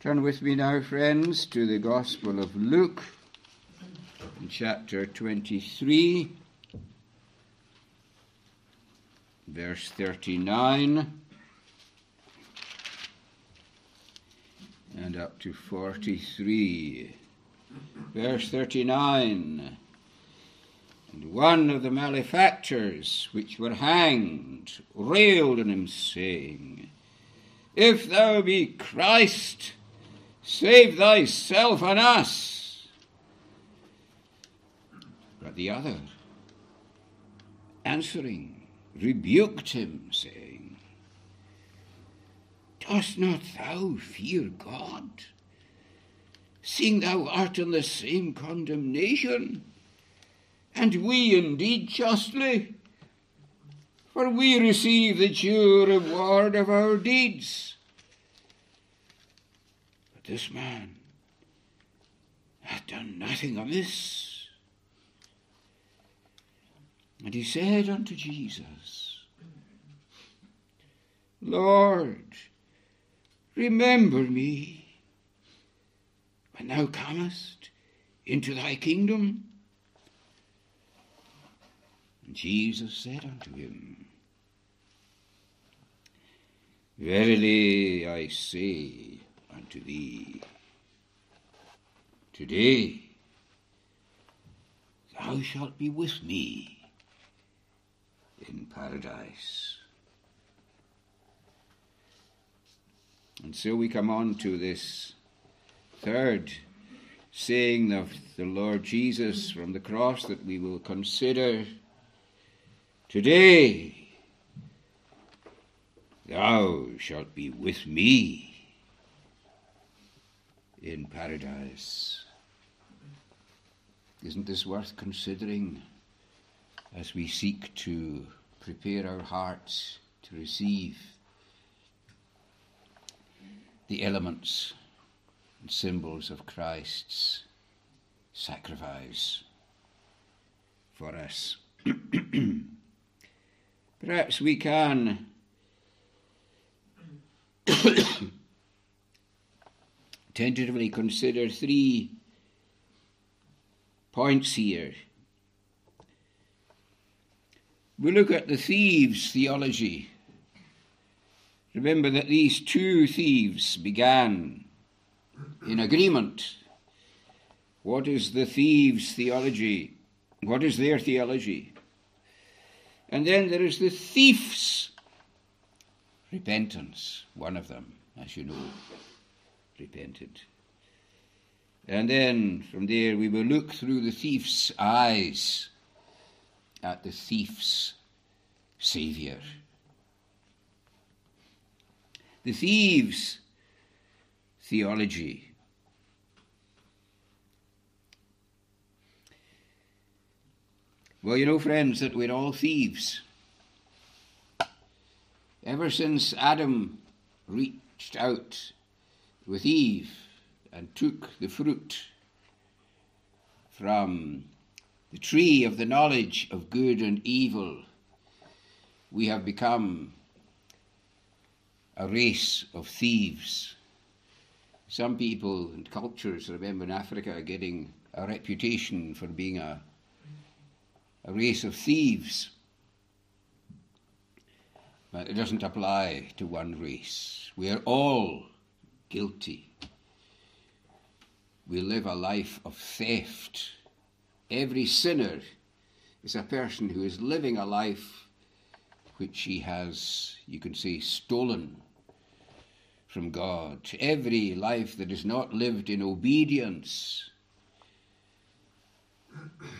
Turn with me now, friends, to the Gospel of Luke, in chapter 23, verse 39, and up to 43. Verse 39 And one of the malefactors which were hanged railed on him, saying, If thou be Christ, Save thyself and us. But the other, answering, rebuked him, saying, Dost not thou fear God, seeing thou art in the same condemnation? And we indeed justly, for we receive the due reward of our deeds. This man hath done nothing amiss. And he said unto Jesus, Lord, remember me when thou comest into thy kingdom. And Jesus said unto him, Verily I say unto thee. Today thou shalt be with me in paradise. And so we come on to this third saying of the Lord Jesus from the cross that we will consider today. Thou shalt be with me in paradise. Isn't this worth considering as we seek to prepare our hearts to receive the elements and symbols of Christ's sacrifice for us? Perhaps we can tentatively consider three points here. We look at the thieves' theology. Remember that these two thieves began in agreement. What is the thieves' theology? What is their theology? And then there is the thief's repentance, one of them, as you know repented. And then from there we will look through the thief's eyes at the thief's Saviour. The thieves' theology. Well, you know, friends, that we're all thieves. Ever since Adam reached out with Eve and took the fruit from the tree of the knowledge of good and evil, we have become a race of thieves. Some people and cultures, I remember in Africa, are getting a reputation for being a, a race of thieves. But it doesn't apply to one race. We are all guilty. We live a life of theft. Every sinner is a person who is living a life which he has, you can say, stolen from God. Every life that is not lived in obedience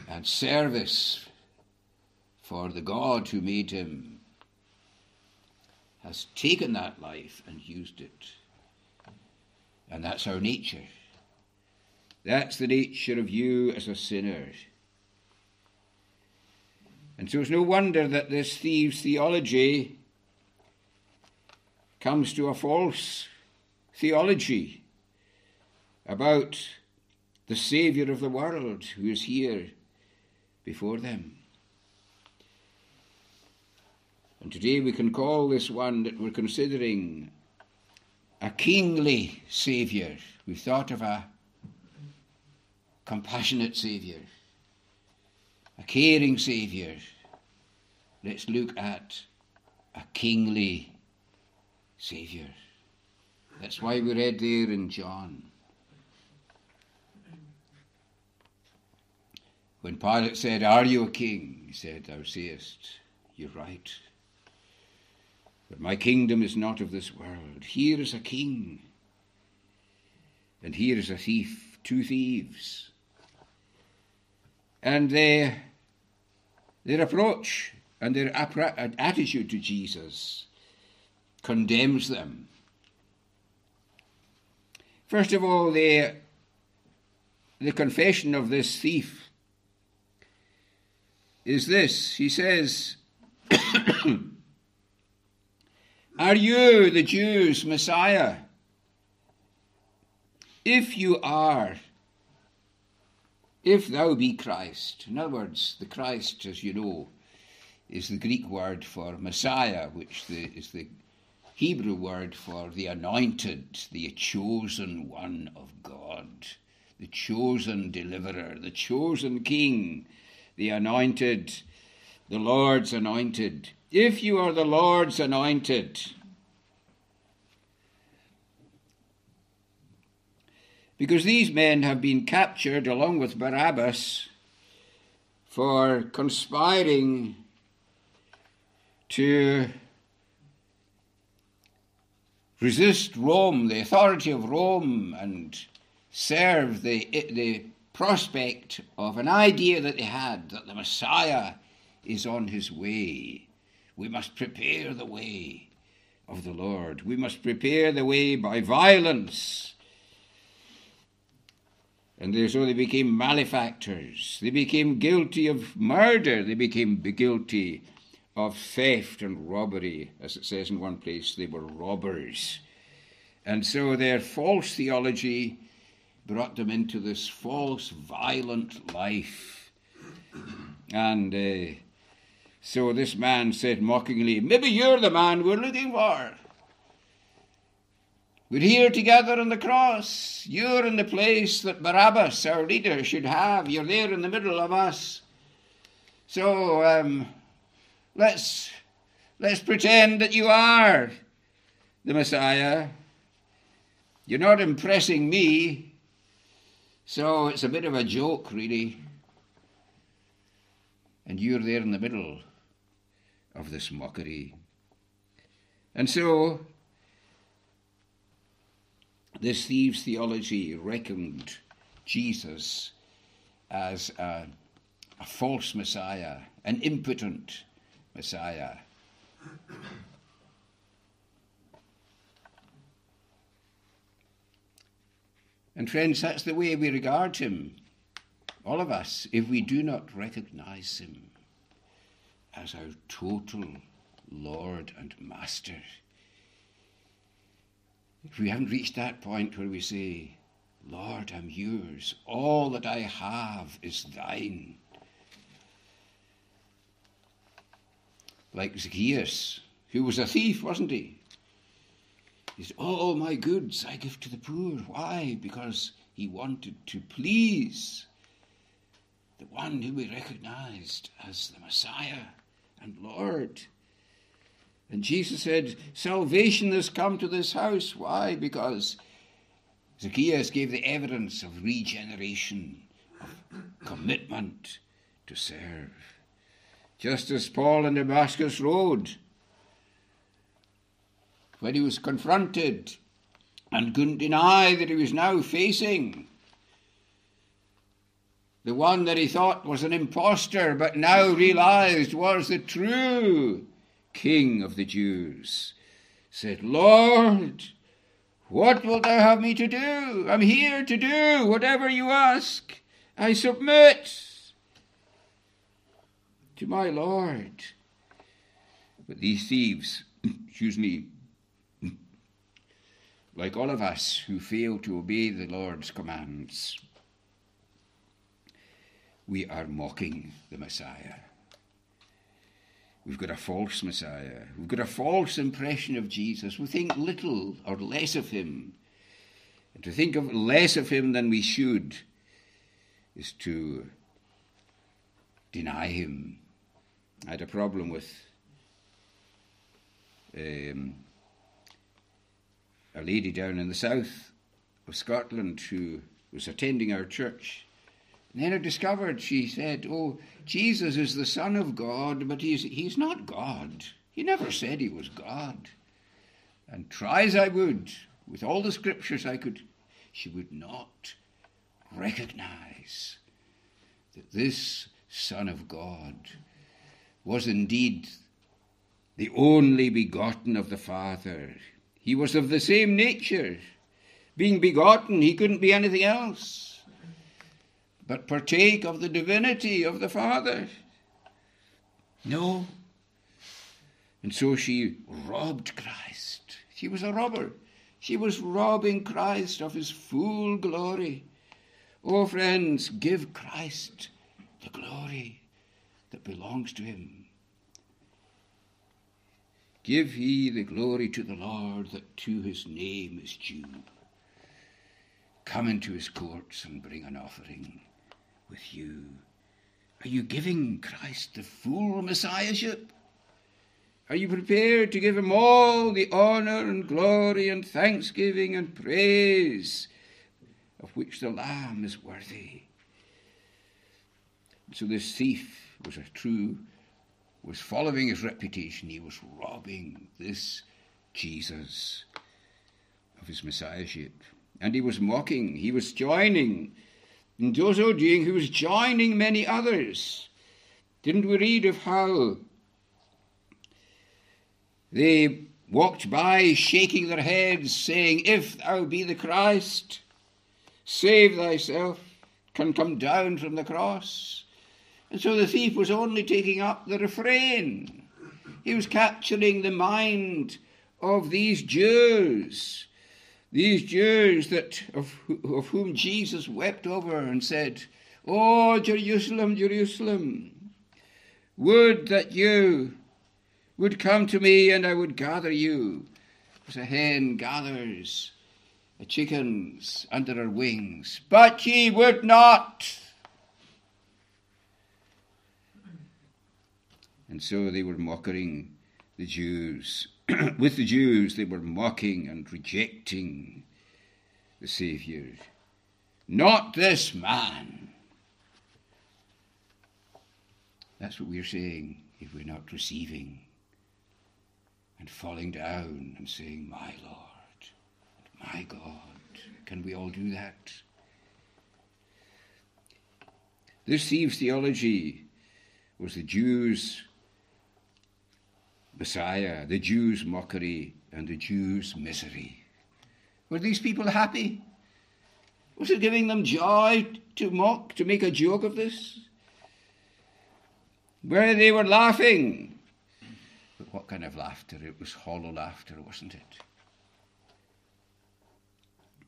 and service for the God who made him has taken that life and used it and that's our nature. That's the nature of you as a sinner. And so it's no wonder that this thieves' theology comes to a false theology about the Saviour of the world who is here before them. And today we can call this one that we're considering a kingly Saviour. We've thought of a compassionate Saviour, a caring Saviour. Let's look at a kingly Saviour. That's why we read there in John. When Pilate said, Are you a king? He said, Thou sayest, You're right. But my kingdom is not of this world. Here is a king, and here is a thief, two thieves. And their, their approach and their attitude to Jesus condemns them. First of all, the, the confession of this thief is this. He says, Are you the Jews' Messiah? If you are, if thou be Christ, in other words, the Christ, as you know, is the Greek word for Messiah, which the, is the Hebrew word for the anointed, the chosen one of God, the chosen deliverer, the chosen king, the anointed, the Lord's anointed. If you are the Lord's anointed, because these men have been captured along with Barabbas for conspiring to resist Rome, the authority of Rome, and serve the, the prospect of an idea that they had that the Messiah is on his way. We must prepare the way of the Lord. We must prepare the way by violence. And so they became malefactors. They became guilty of murder. They became guilty of theft and robbery. As it says in one place, they were robbers. And so their false theology brought them into this false, violent life. And uh, so this man said mockingly, Maybe you're the man we're looking for. We're here together on the cross. You're in the place that Barabbas, our leader, should have. You're there in the middle of us. So um, let's let's pretend that you are the Messiah. You're not impressing me. So it's a bit of a joke, really. And you're there in the middle of this mockery. And so, this thieves' theology reckoned Jesus as a, a false Messiah, an impotent Messiah. And friends, that's the way we regard him, all of us, if we do not recognize him as our total Lord and Master. If we haven't reached that point where we say, Lord, I'm yours, all that I have is thine. Like Zacchaeus, who was a thief, wasn't he? He said, All my goods I give to the poor. Why? Because he wanted to please one whom he recognized as the Messiah and Lord. And Jesus said, Salvation has come to this house. Why? Because Zacchaeus gave the evidence of regeneration, of commitment to serve. Just as Paul in Damascus Road when he was confronted and couldn't deny that he was now facing the one that he thought was an impostor, but now realized was the true King of the Jews, said, Lord, what wilt thou have me to do? I'm here to do whatever you ask. I submit to my Lord. But these thieves, excuse me, like all of us who fail to obey the Lord's commands, we are mocking the Messiah. We've got a false Messiah. We've got a false impression of Jesus. We think little or less of him. And to think of less of him than we should is to deny him. I had a problem with um, a lady down in the south of Scotland who was attending our church. Then I discovered, she said, Oh, Jesus is the Son of God, but he's, he's not God. He never said he was God. And try as I would, with all the scriptures I could, she would not recognize that this Son of God was indeed the only begotten of the Father. He was of the same nature. Being begotten, he couldn't be anything else but partake of the divinity of the Father. No. And so she robbed Christ. She was a robber. She was robbing Christ of his full glory. Oh, friends, give Christ the glory that belongs to him. Give ye the glory to the Lord that to his name is due. Come into his courts and bring an offering with you. Are you giving Christ the full Messiahship? Are you prepared to give him all the honour and glory and thanksgiving and praise of which the Lamb is worthy? So this thief was a true, was following his reputation. He was robbing this Jesus of his Messiahship. And he was mocking, he was joining. In so doing, he was joining many others. Didn't we read of how they walked by shaking their heads, saying, If thou be the Christ, save thyself, can come down from the cross. And so the thief was only taking up the refrain. He was capturing the mind of these Jews, these Jews that of, of whom Jesus wept over and said, Oh, Jerusalem, Jerusalem, would that you would come to me and I would gather you, as a hen gathers the chickens under her wings, but ye would not. And so they were mocking the Jews. With the Jews, they were mocking and rejecting the Saviour. Not this man. That's what we're saying if we're not receiving and falling down and saying, My Lord, my God. Can we all do that? This thieves' theology was the Jews' Messiah, the Jews' mockery, and the Jews' misery. Were these people happy? Was it giving them joy to mock, to make a joke of this? Where they were laughing. But what kind of laughter? It was hollow laughter, wasn't it?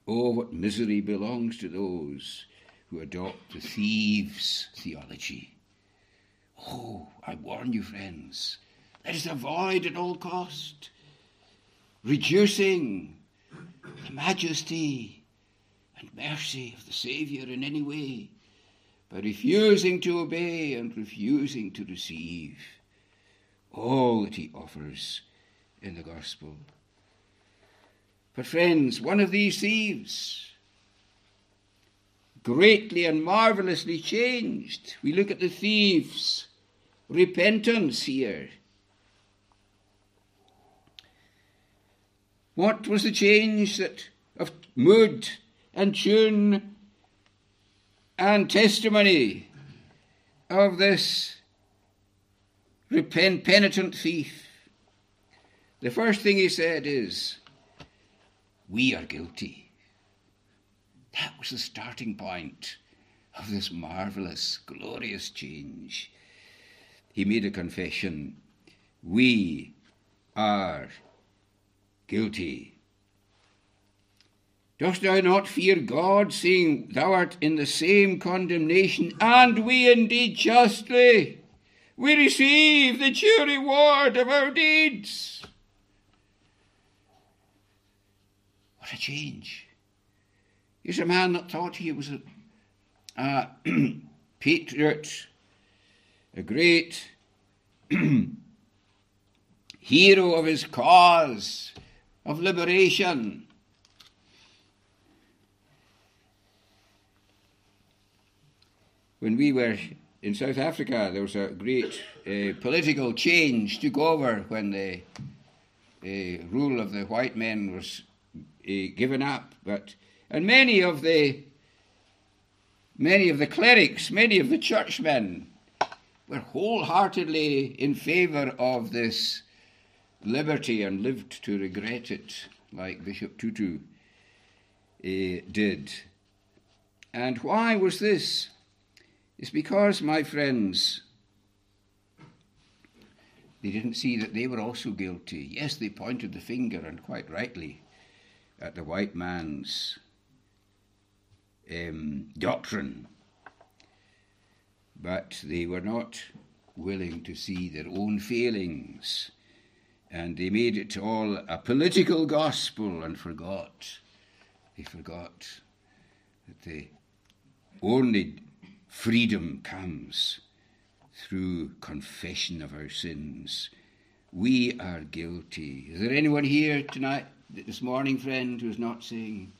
Oh, what misery belongs to those who adopt the thieves' theology. Oh, I warn you, friends, let us avoid at all cost reducing the majesty and mercy of the Saviour in any way by refusing to obey and refusing to receive all that he offers in the gospel. But, friends, one of these thieves, greatly and marvelously changed. We look at the thieves' repentance here. What was the change that of mood and tune and testimony of this repent, penitent thief? The first thing he said is, We are guilty. That was the starting point of this marvelous, glorious change. He made a confession We are guilty. Dost thou not fear God, seeing thou art in the same condemnation, and we indeed justly? We receive the due reward of our deeds. What a change. Here's a man that thought he was a, a patriot, a great hero of his cause of liberation. When we were in South Africa, there was a great uh, political change took over when the uh, rule of the white men was uh, given up. But and many of the many of the clerics, many of the churchmen, were wholeheartedly in favour of this liberty and lived to regret it, like Bishop Tutu uh, did. And why was this? It's because, my friends, they didn't see that they were also guilty. Yes, they pointed the finger, and quite rightly, at the white man's um, doctrine. But they were not willing to see their own failings and they made it all a political gospel and forgot. They forgot that the only freedom comes through confession of our sins. We are guilty. Is there anyone here tonight, this morning, friend, who's not saying,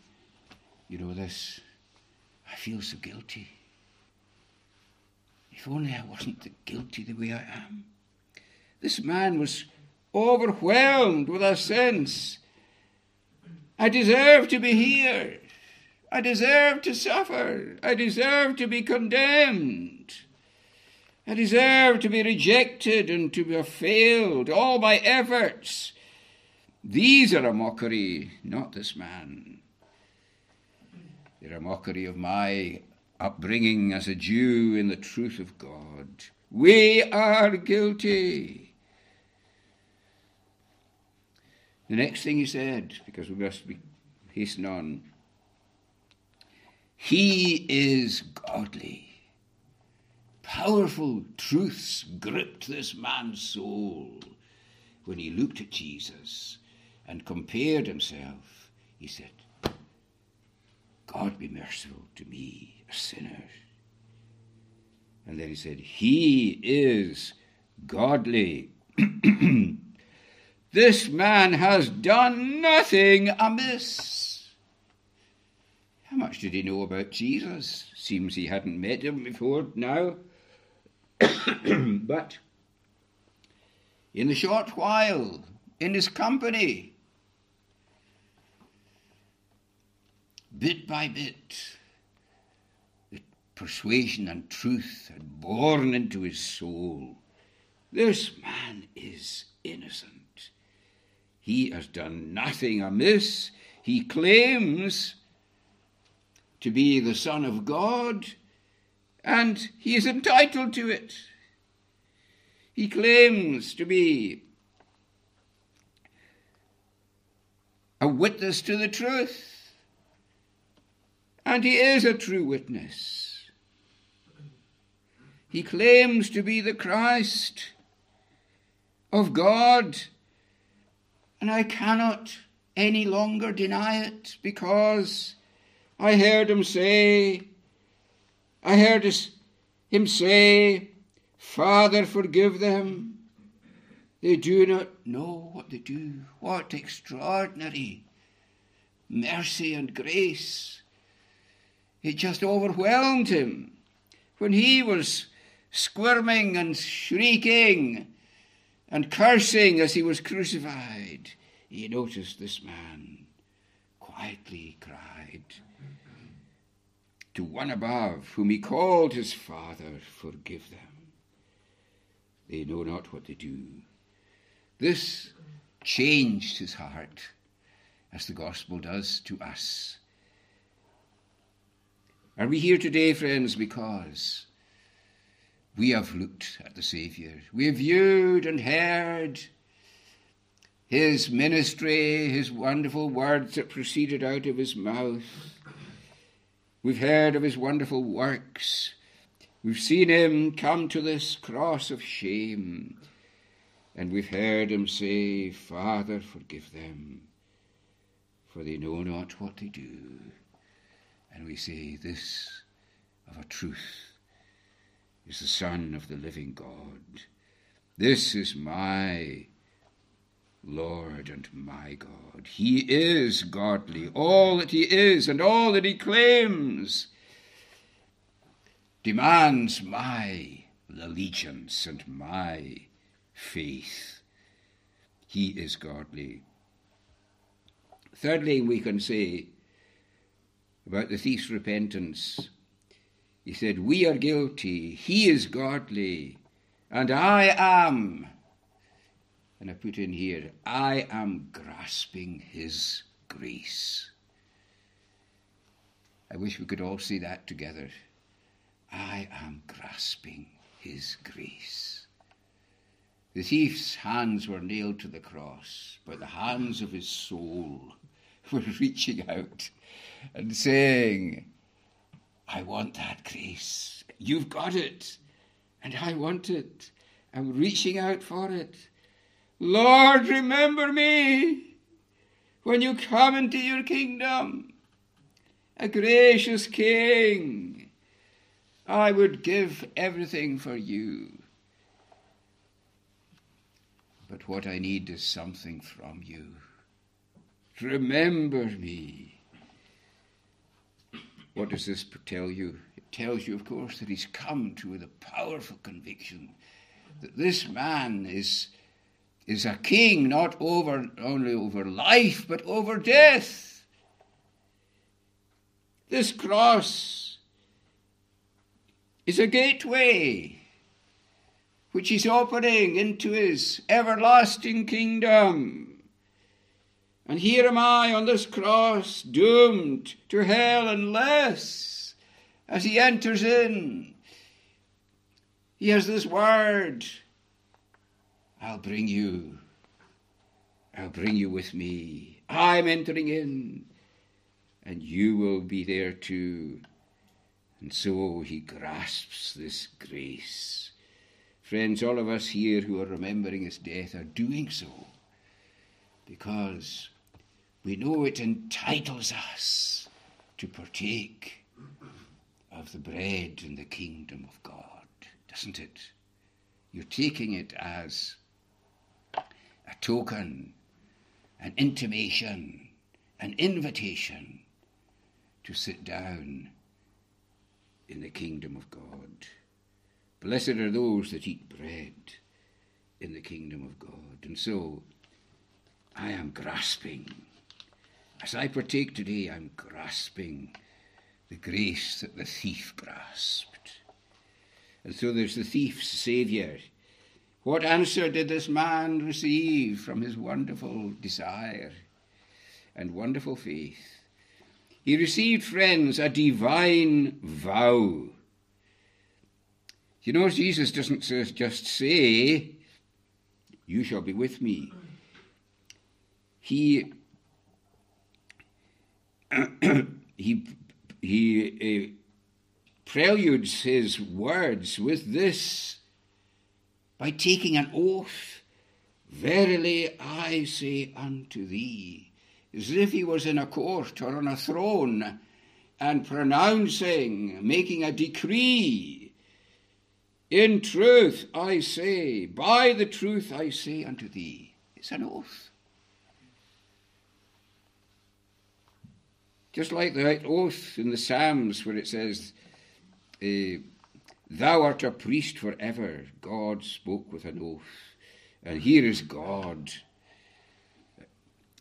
you know, this, I feel so guilty. If only I wasn't guilty the way I am. This man was overwhelmed with a sense I deserve to be here. I deserve to suffer. I deserve to be condemned. I deserve to be rejected and to have failed. All my efforts. These are a mockery, not this man. They're a mockery of my upbringing as a Jew in the truth of God. We are guilty. The next thing he said, because we must be hasten on, he is godly. Powerful truths gripped this man's soul when he looked at Jesus and compared himself. He said, God be merciful to me, a sinner. And then he said, He is godly. This man has done nothing amiss. How much did he know about Jesus? Seems he hadn't met him before now. but in a short while, in his company, bit by bit, the persuasion and truth had borne into his soul. This man is innocent. He has done nothing amiss. He claims to be the Son of God, and he is entitled to it. He claims to be a witness to the truth, and he is a true witness. He claims to be the Christ of God and I cannot any longer deny it because I heard him say, I heard him say, Father, forgive them. They do not know what they do. What extraordinary mercy and grace. It just overwhelmed him when he was squirming and shrieking and cursing as he was crucified, he noticed this man quietly cried to one above, whom he called his Father, Forgive them. They know not what they do. This changed his heart, as the gospel does to us. Are we here today, friends, because we have looked at the Saviour. We have viewed and heard his ministry, his wonderful words that proceeded out of his mouth. We've heard of his wonderful works, We've seen him come to this cross of shame, and we've heard him say, Father, forgive them, for they know not what they do. And we say, This of a truth is the Son of the living God. This is my Lord and my God. He is godly, all that he is and all that he claims demands my allegiance and my faith. He is godly. Thirdly, we can say about the thief's repentance, he said, We are guilty, he is godly, and I am. And I put in here, I am grasping his grace. I wish we could all see that together. I am grasping his grace. The thief's hands were nailed to the cross, but the hands of his soul were reaching out and saying, I want that grace. You've got it, and I want it. I'm reaching out for it. Lord, remember me when you come into your kingdom. A gracious King I would give everything for you. But what I need is something from you. Remember me. What does this tell you? It tells you, of course, that he's come to with a powerful conviction that this man is, is a king not over, only over life, but over death. This cross is a gateway which is opening into his everlasting kingdom. And here am I on this cross, doomed to hell unless, as he enters in, he has this word I'll bring you. I'll bring you with me. I'm entering in, and you will be there too. And so he grasps this grace. Friends, all of us here who are remembering his death are doing so because we know it entitles us to partake of the bread in the kingdom of God, doesn't it? You're taking it as a token, an intimation, an invitation to sit down in the kingdom of God. Blessed are those that eat bread in the kingdom of God. And so I am grasping. As I partake today, I'm grasping the grace that the thief grasped. And so there's the thief's Saviour. What answer did this man receive from his wonderful desire and wonderful faith? He received, friends, a divine vow. You know, Jesus doesn't just say, You shall be with me. He he he uh, preludes his words with this by taking an oath Verily I say unto thee, as if he was in a court or on a throne and pronouncing, making a decree. In truth I say, by the truth I say unto thee. It's an oath. Just like that oath in the Psalms where it says, uh, Thou art a priest forever. God spoke with an oath. And here is God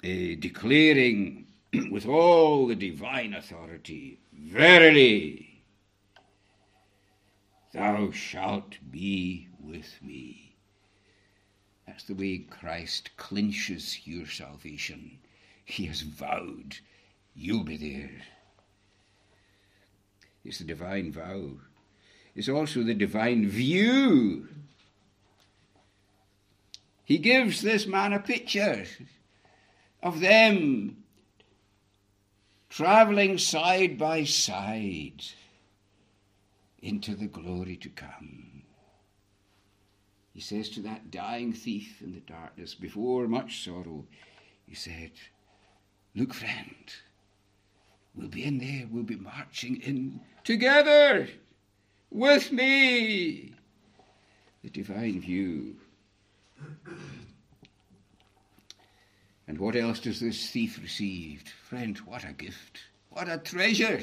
uh, declaring with all the divine authority, Verily, thou shalt be with me. That's the way Christ clinches your salvation. He has vowed, You'll be there. It's the divine vow. It's also the divine view. He gives this man a picture of them traveling side by side into the glory to come. He says to that dying thief in the darkness, before much sorrow, he said, Look, friend, we'll be in there, we'll be marching in together with me. The divine view. And what else does this thief receive? Friend, what a gift. What a treasure.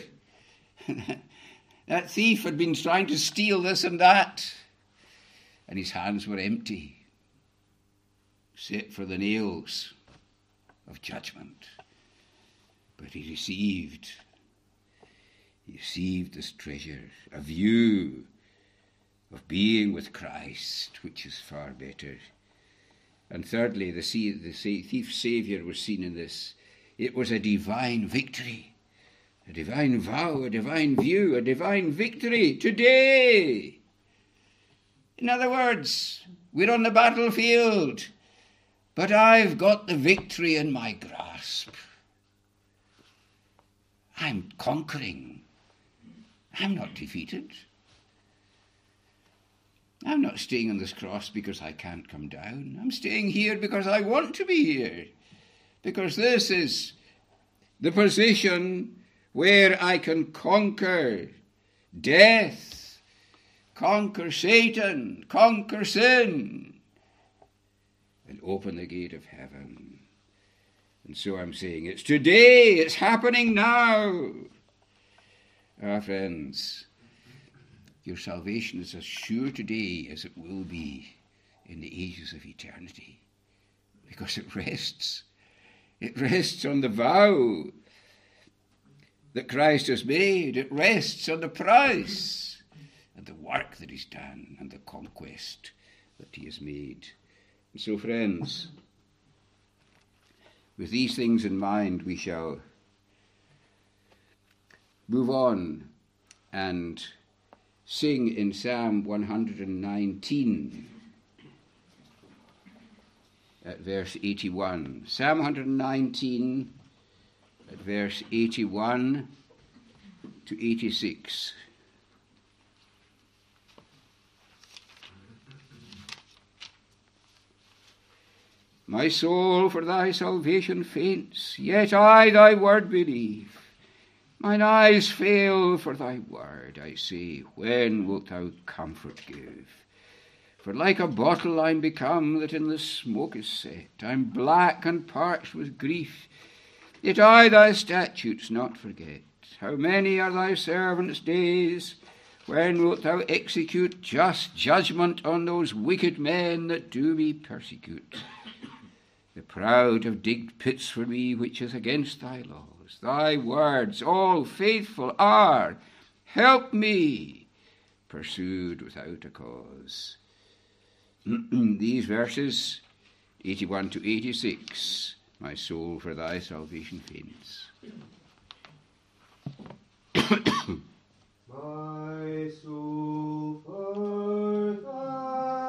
that thief had been trying to steal this and that, and his hands were empty, set for the nails of judgment. But he received, he received this treasure, a view of being with Christ, which is far better. And thirdly, the, the thief's Saviour was seen in this. It was a divine victory, a divine vow, a divine view, a divine victory today. In other words, we're on the battlefield, but I've got the victory in my grasp. I'm conquering. I'm not defeated. I'm not staying on this cross because I can't come down. I'm staying here because I want to be here. Because this is the position where I can conquer death, conquer Satan, conquer sin, and open the gate of heaven. And so I'm saying it's today, it's happening now. Our friends, your salvation is as sure today as it will be in the ages of eternity. Because it rests. It rests on the vow that Christ has made. It rests on the price and the work that He's done and the conquest that He has made. And so, friends, with these things in mind, we shall move on and sing in Psalm 119 at verse 81. Psalm 119 at verse 81 to 86. My soul for thy salvation faints, yet I thy word believe. Mine eyes fail for thy word, I say, when wilt thou comfort give? For like a bottle I'm become that in the smoke is set, I'm black and parched with grief, yet I thy statutes not forget. How many are thy servants' days? When wilt thou execute just judgment on those wicked men that do me persecute? The proud have digged pits for me, which is against thy laws. thy words, all faithful are. Help me, pursued without a cause. These verses, 81 to 86, my soul for thy salvation faints. my soul for thy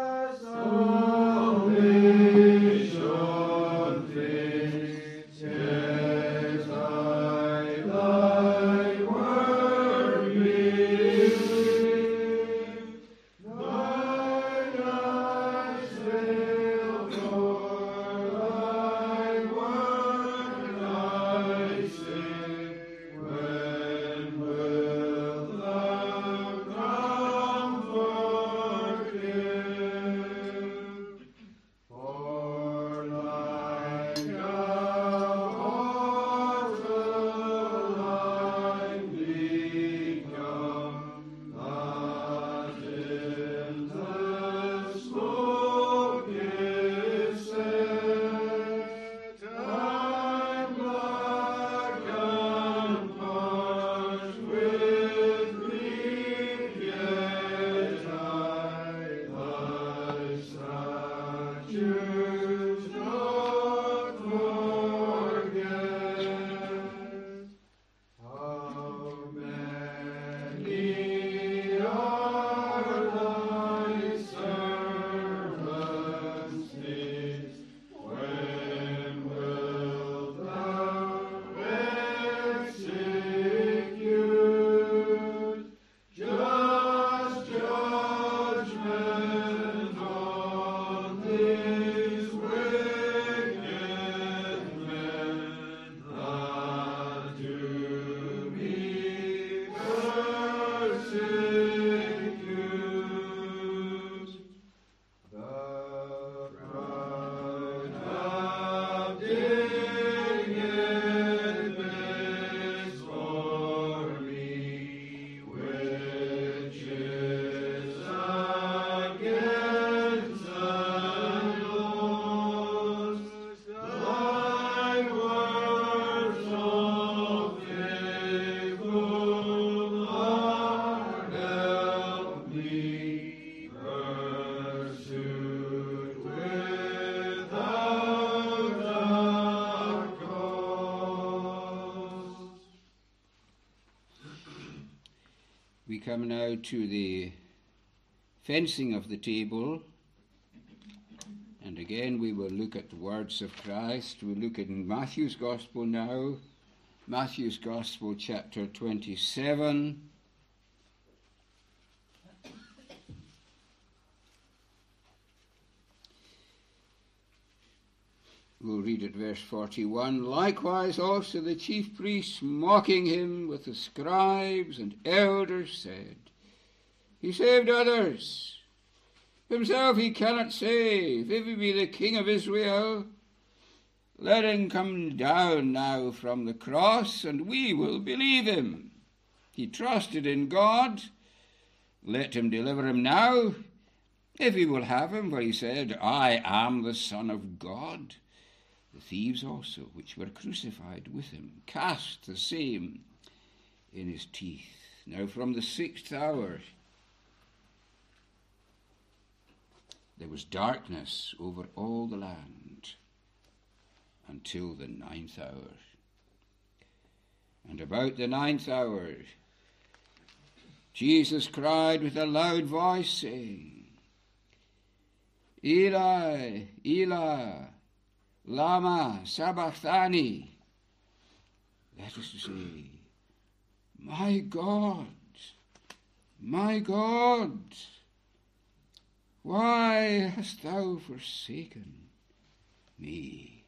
come now to the fencing of the table. And again, we will look at the words of Christ. We look at Matthew's Gospel now, Matthew's Gospel, chapter 27. We'll read at verse 41. Likewise also the chief priests, mocking him with the scribes and elders, said, He saved others. Himself he cannot save. If he be the king of Israel, let him come down now from the cross, and we will believe him. He trusted in God. Let him deliver him now, if he will have him, for he said, I am the Son of God. The thieves also, which were crucified with him, cast the same in his teeth. Now from the sixth hour there was darkness over all the land until the ninth hour. And about the ninth hour, Jesus cried with a loud voice, saying, Eli, Eli, Lama Sabachthani. That is to say, My God, my God, why hast thou forsaken me?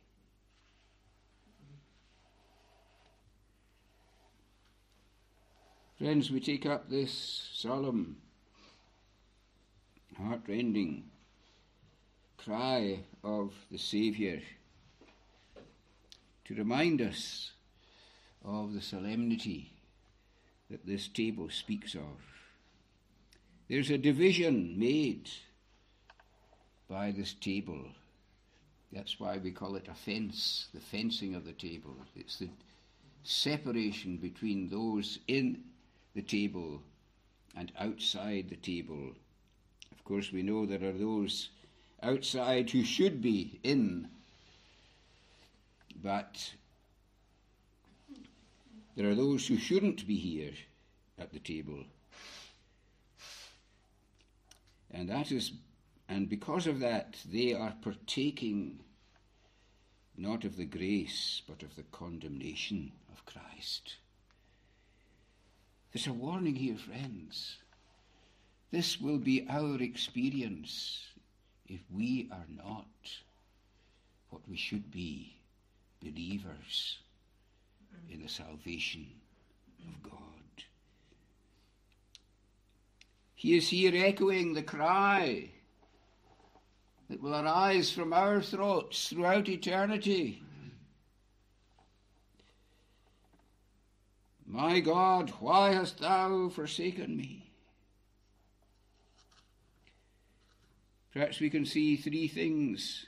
Friends, we take up this solemn, heartrending cry of the Saviour to remind us of the solemnity that this table speaks of. There's a division made by this table. That's why we call it a fence, the fencing of the table. It's the separation between those in the table and outside the table. Of course, we know there are those outside who should be in but there are those who shouldn't be here at the table. And that is and because of that they are partaking not of the grace but of the condemnation of Christ. There's a warning here, friends. This will be our experience if we are not what we should be believers in the salvation of God. He is here echoing the cry that will arise from our throats throughout eternity. My God, why hast thou forsaken me? Perhaps we can see three things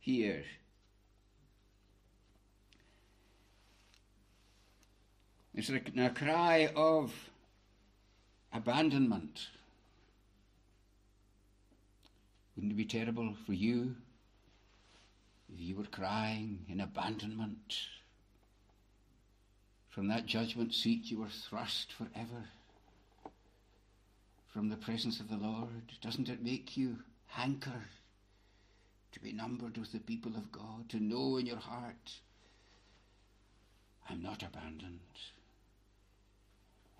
here. It's a, a cry of abandonment. Wouldn't it be terrible for you if you were crying in abandonment? From that judgment seat you were thrust forever from the presence of the Lord. Doesn't it make you hanker to be numbered with the people of God, to know in your heart, I'm not abandoned.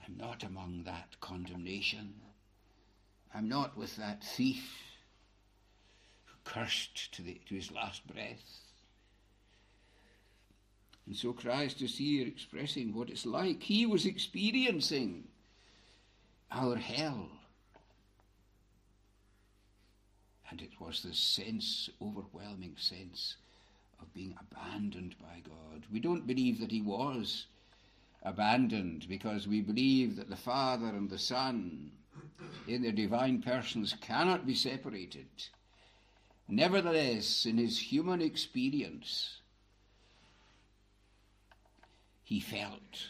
I'm not among that condemnation. I'm not with that thief who cursed to, the, to his last breath. And so Christ is here expressing what it's like. He was experiencing our hell. And it was this sense, overwhelming sense, of being abandoned by God. We don't believe that he was abandoned because we believe that the Father and the Son, in their divine persons, cannot be separated. Nevertheless, in his human experience, he felt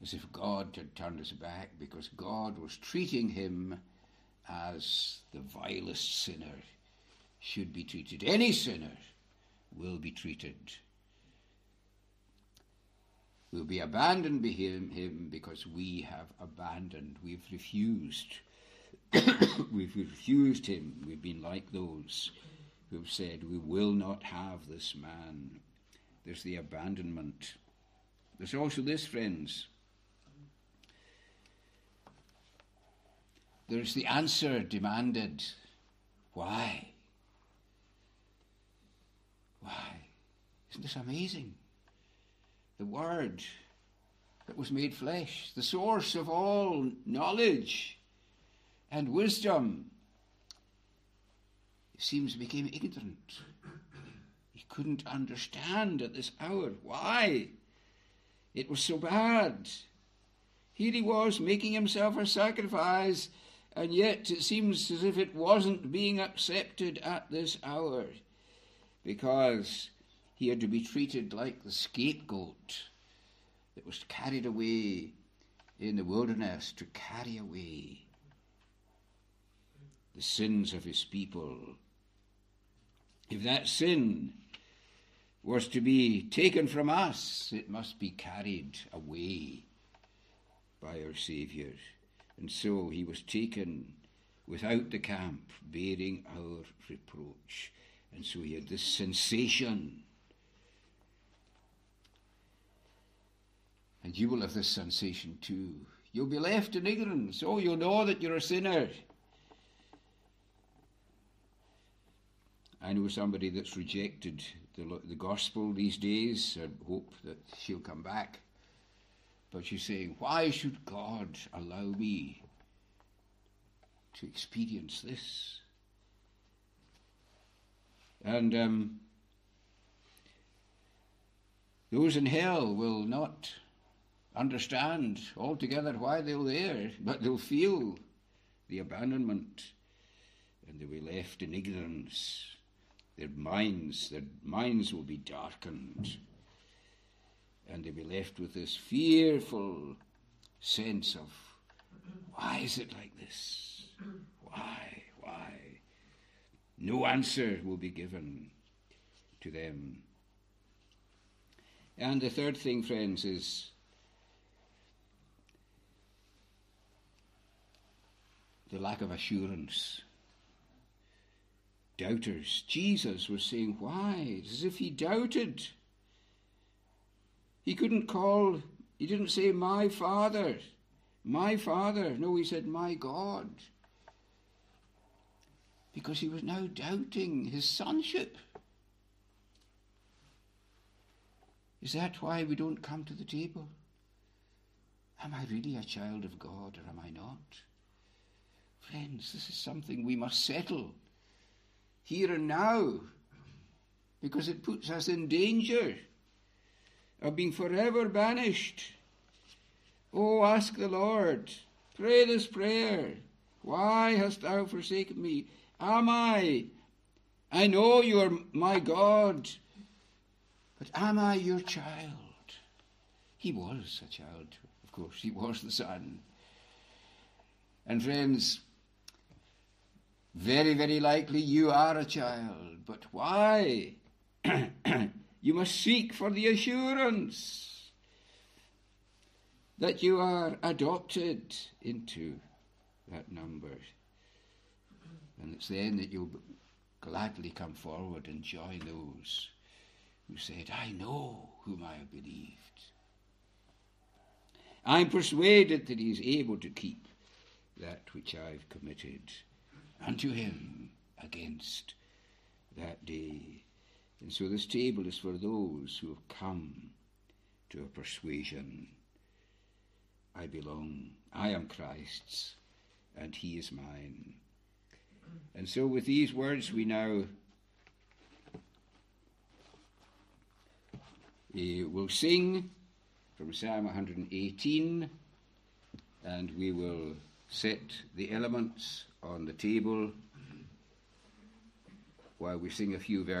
as if God had turned his back because God was treating him as the vilest sinner should be treated. Any sinner will be treated will be abandoned by him, him because we have abandoned, we've refused. we've refused him. We've been like those who've said, We will not have this man. There's the abandonment. There's also this, friends. There's the answer demanded. Why? Why? Isn't this amazing? The Word that was made flesh, the source of all knowledge and wisdom, it seems became ignorant. He couldn't understand at this hour why it was so bad. Here he was making himself a sacrifice, and yet it seems as if it wasn't being accepted at this hour because he had to be treated like the scapegoat that was carried away in the wilderness to carry away the sins of his people. If that sin was to be taken from us, it must be carried away by our Saviour. And so he was taken without the camp, bearing our reproach. And so he had this sensation And you will have this sensation too. You'll be left in ignorance. Oh, you'll know that you're a sinner. I know somebody that's rejected the, the gospel these days. I hope that she'll come back. But she's saying, Why should God allow me to experience this? And um, those in hell will not understand altogether why they're there, but they'll feel the abandonment and they'll be left in ignorance. Their minds, their minds will be darkened, and they'll be left with this fearful sense of why is it like this? Why? Why? No answer will be given to them. And the third thing, friends, is the lack of assurance. Doubters. Jesus was saying, Why? It's As if he doubted. He couldn't call, he didn't say, My Father, my Father. No, he said, My God. Because he was now doubting his sonship. Is that why we don't come to the table? Am I really a child of God or am I not? Friends, this is something we must settle here and now because it puts us in danger of being forever banished. Oh, ask the Lord, pray this prayer. Why hast thou forsaken me? Am I? I know you are my God, but am I your child? He was a child, of course, he was the Son. And friends, very, very likely you are a child, but why? you must seek for the assurance that you are adopted into that number. And it's then that you'll gladly come forward and join those who said, I know whom I have believed. I'm persuaded that he is able to keep that which I've committed unto him against that day. And so this table is for those who have come to a persuasion. I belong, I am Christ's, and he is mine. And so with these words we now uh, will sing from Psalm 118 and we will set the elements on the table while we sing a few verses.